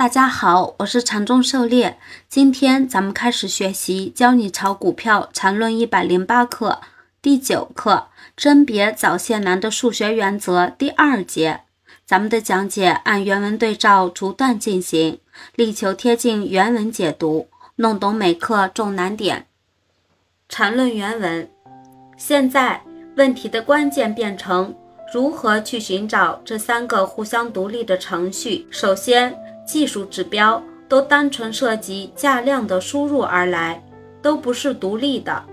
大家好，我是禅中狩猎。今天咱们开始学习《教你炒股票禅论一百零八课》第九课“甄别早泄难的数学原则”第二节。咱们的讲解按原文对照逐段进行，力求贴近原文解读，弄懂每课重难点。禅论原文。现在问题的关键变成如何去寻找这三个互相独立的程序。首先。技术指标都单纯涉及价量的输入而来，都不是独立的，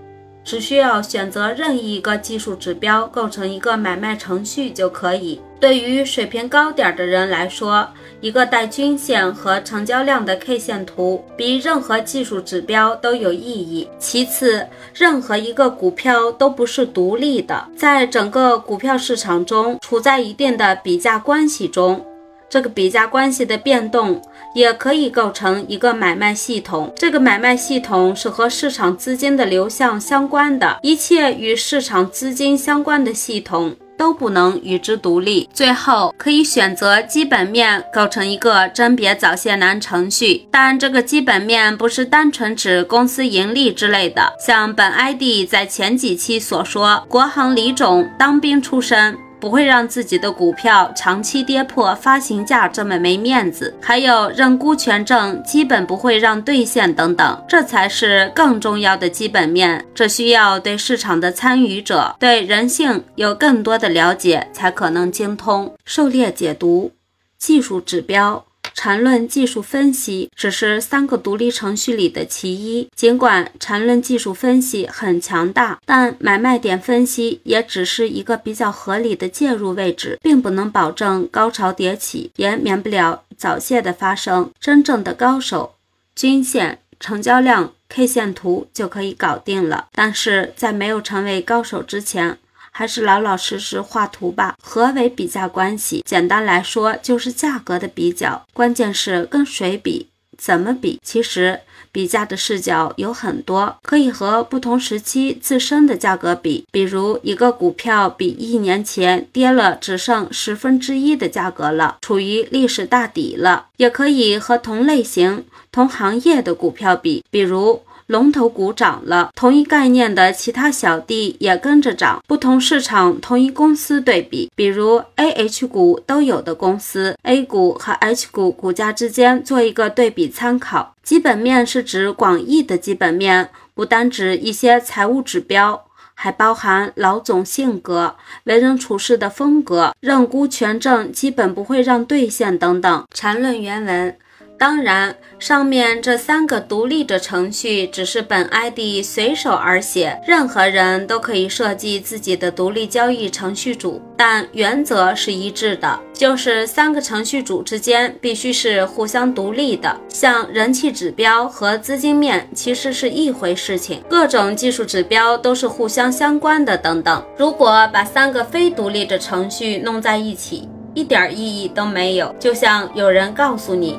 只需要选择任意一个技术指标构成一个买卖程序就可以。对于水平高点的人来说，一个带均线和成交量的 K 线图比任何技术指标都有意义。其次，任何一个股票都不是独立的，在整个股票市场中处在一定的比价关系中。这个比价关系的变动也可以构成一个买卖系统。这个买卖系统是和市场资金的流向相关的，一切与市场资金相关的系统都不能与之独立。最后，可以选择基本面构成一个甄别早泄难程序，但这个基本面不是单纯指公司盈利之类的。像本 ID 在前几期所说，国航李总当兵出身。不会让自己的股票长期跌破发行价这么没面子，还有认沽权证基本不会让兑现等等，这才是更重要的基本面。这需要对市场的参与者、对人性有更多的了解，才可能精通。狩猎解读技术指标。缠论技术分析只是三个独立程序里的其一。尽管缠论技术分析很强大，但买卖点分析也只是一个比较合理的介入位置，并不能保证高潮迭起，也免不了早泄的发生。真正的高手，均线、成交量、K 线图就可以搞定了。但是在没有成为高手之前，还是老老实实画图吧。何为比价关系？简单来说，就是价格的比较。关键是跟谁比，怎么比。其实比价的视角有很多，可以和不同时期自身的价格比。比如一个股票比一年前跌了只剩十分之一的价格了，处于历史大底了。也可以和同类型、同行业的股票比，比如。龙头股涨了，同一概念的其他小弟也跟着涨。不同市场同一公司对比，比如 A、H 股都有的公司，A 股和 H 股股价之间做一个对比参考。基本面是指广义的基本面，不单指一些财务指标，还包含老总性格、为人处事的风格、认沽权证基本不会让兑现等等。缠论原文。当然，上面这三个独立的程序只是本 ID 随手而写，任何人都可以设计自己的独立交易程序组，但原则是一致的，就是三个程序组之间必须是互相独立的。像人气指标和资金面其实是一回事情，各种技术指标都是互相相关的等等。如果把三个非独立的程序弄在一起，一点意义都没有。就像有人告诉你。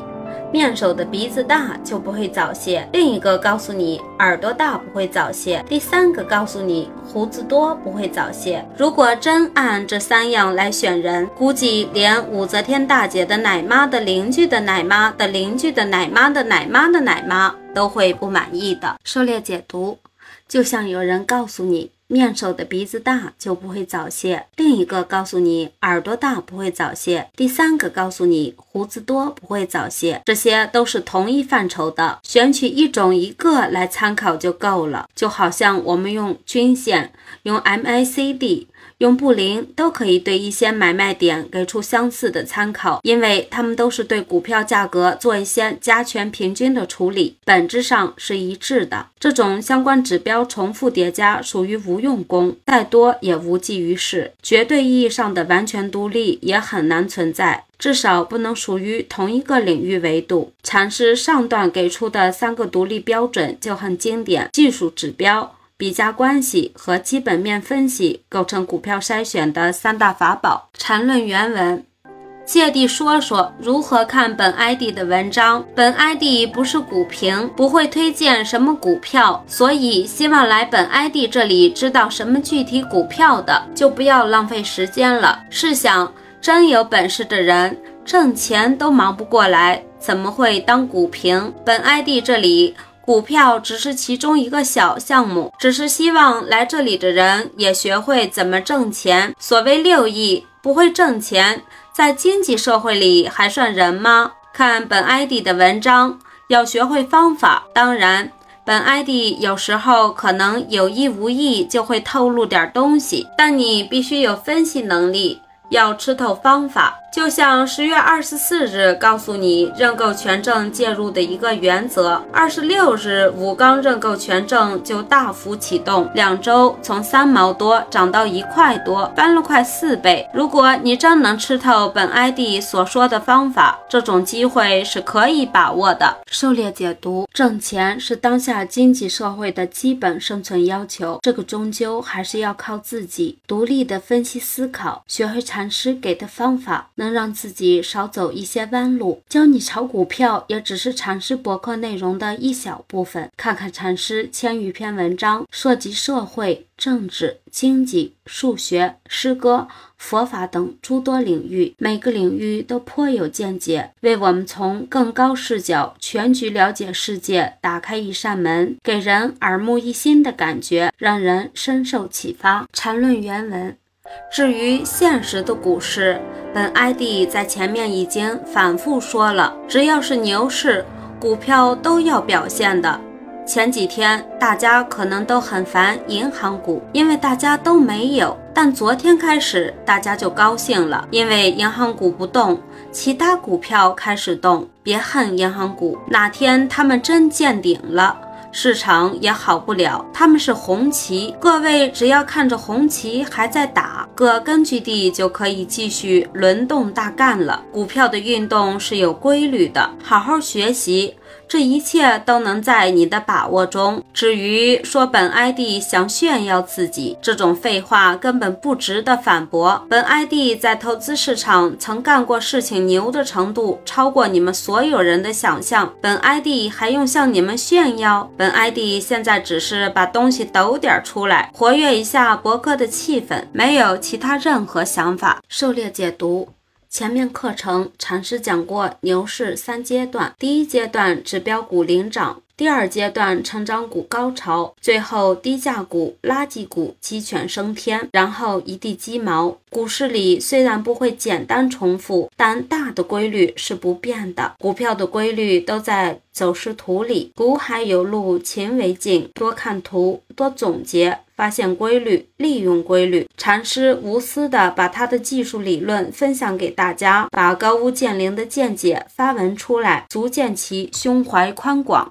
面首的鼻子大就不会早泄，另一个告诉你耳朵大不会早泄，第三个告诉你胡子多不会早泄。如果真按这三样来选人，估计连武则天大姐的奶妈的邻居的奶妈的邻居的奶妈的奶妈的奶妈都会不满意的。狩猎解读，就像有人告诉你。面首的鼻子大就不会早泄，另一个告诉你耳朵大不会早泄，第三个告诉你胡子多不会早泄，这些都是同一范畴的，选取一种一个来参考就够了。就好像我们用均线，用 MACD。用布林都可以对一些买卖点给出相似的参考，因为它们都是对股票价格做一些加权平均的处理，本质上是一致的。这种相关指标重复叠加属于无用功，再多也无济于事。绝对意义上的完全独立也很难存在，至少不能属于同一个领域维度。禅师上段给出的三个独立标准就很经典：技术指标。比价关系和基本面分析构成股票筛选的三大法宝。缠论原文，借地说说如何看本 ID 的文章。本 ID 不是股评，不会推荐什么股票，所以希望来本 ID 这里知道什么具体股票的，就不要浪费时间了。试想，真有本事的人挣钱都忙不过来。怎么会当股评？本 ID 这里股票只是其中一个小项目，只是希望来这里的人也学会怎么挣钱。所谓六亿不会挣钱，在经济社会里还算人吗？看本 ID 的文章，要学会方法。当然，本 ID 有时候可能有意无意就会透露点东西，但你必须有分析能力。要吃透方法，就像十月二十四日告诉你认购权证介入的一个原则，二十六日武钢认购权证就大幅启动，两周从三毛多涨到一块多，翻了快四倍。如果你真能吃透本 ID 所说的方法，这种机会是可以把握的。狩猎解读：挣钱是当下经济社会的基本生存要求，这个终究还是要靠自己独立的分析思考，学会。禅师给的方法能让自己少走一些弯路。教你炒股票也只是禅师博客内容的一小部分。看看禅师千余篇文章，涉及社会、政治、经济、数学、诗歌、佛法等诸多领域，每个领域都颇有见解，为我们从更高视角全局了解世界打开一扇门，给人耳目一新的感觉，让人深受启发。禅论原文。至于现实的股市，本 ID 在前面已经反复说了，只要是牛市，股票都要表现的。前几天大家可能都很烦银行股，因为大家都没有。但昨天开始，大家就高兴了，因为银行股不动，其他股票开始动。别恨银行股，哪天他们真见顶了。市场也好不了，他们是红旗，各位只要看着红旗还在打，各根据地就可以继续轮动大干了。股票的运动是有规律的，好好学习。这一切都能在你的把握中。至于说本 ID 想炫耀自己这种废话，根本不值得反驳。本 ID 在投资市场曾干过事情，牛的程度超过你们所有人的想象。本 ID 还用向你们炫耀？本 ID 现在只是把东西抖点出来，活跃一下博客的气氛，没有其他任何想法。狩猎解读。前面课程禅师讲过牛市三阶段，第一阶段指标股领涨，第二阶段成长股高潮，最后低价股、垃圾股鸡犬升天，然后一地鸡毛。股市里虽然不会简单重复，但大的规律是不变的。股票的规律都在走势图里，股海有路勤为径，多看图，多总结。发现规律，利用规律。禅师无私地把他的技术理论分享给大家，把高屋建瓴的见解发文出来，足见其胸怀宽广。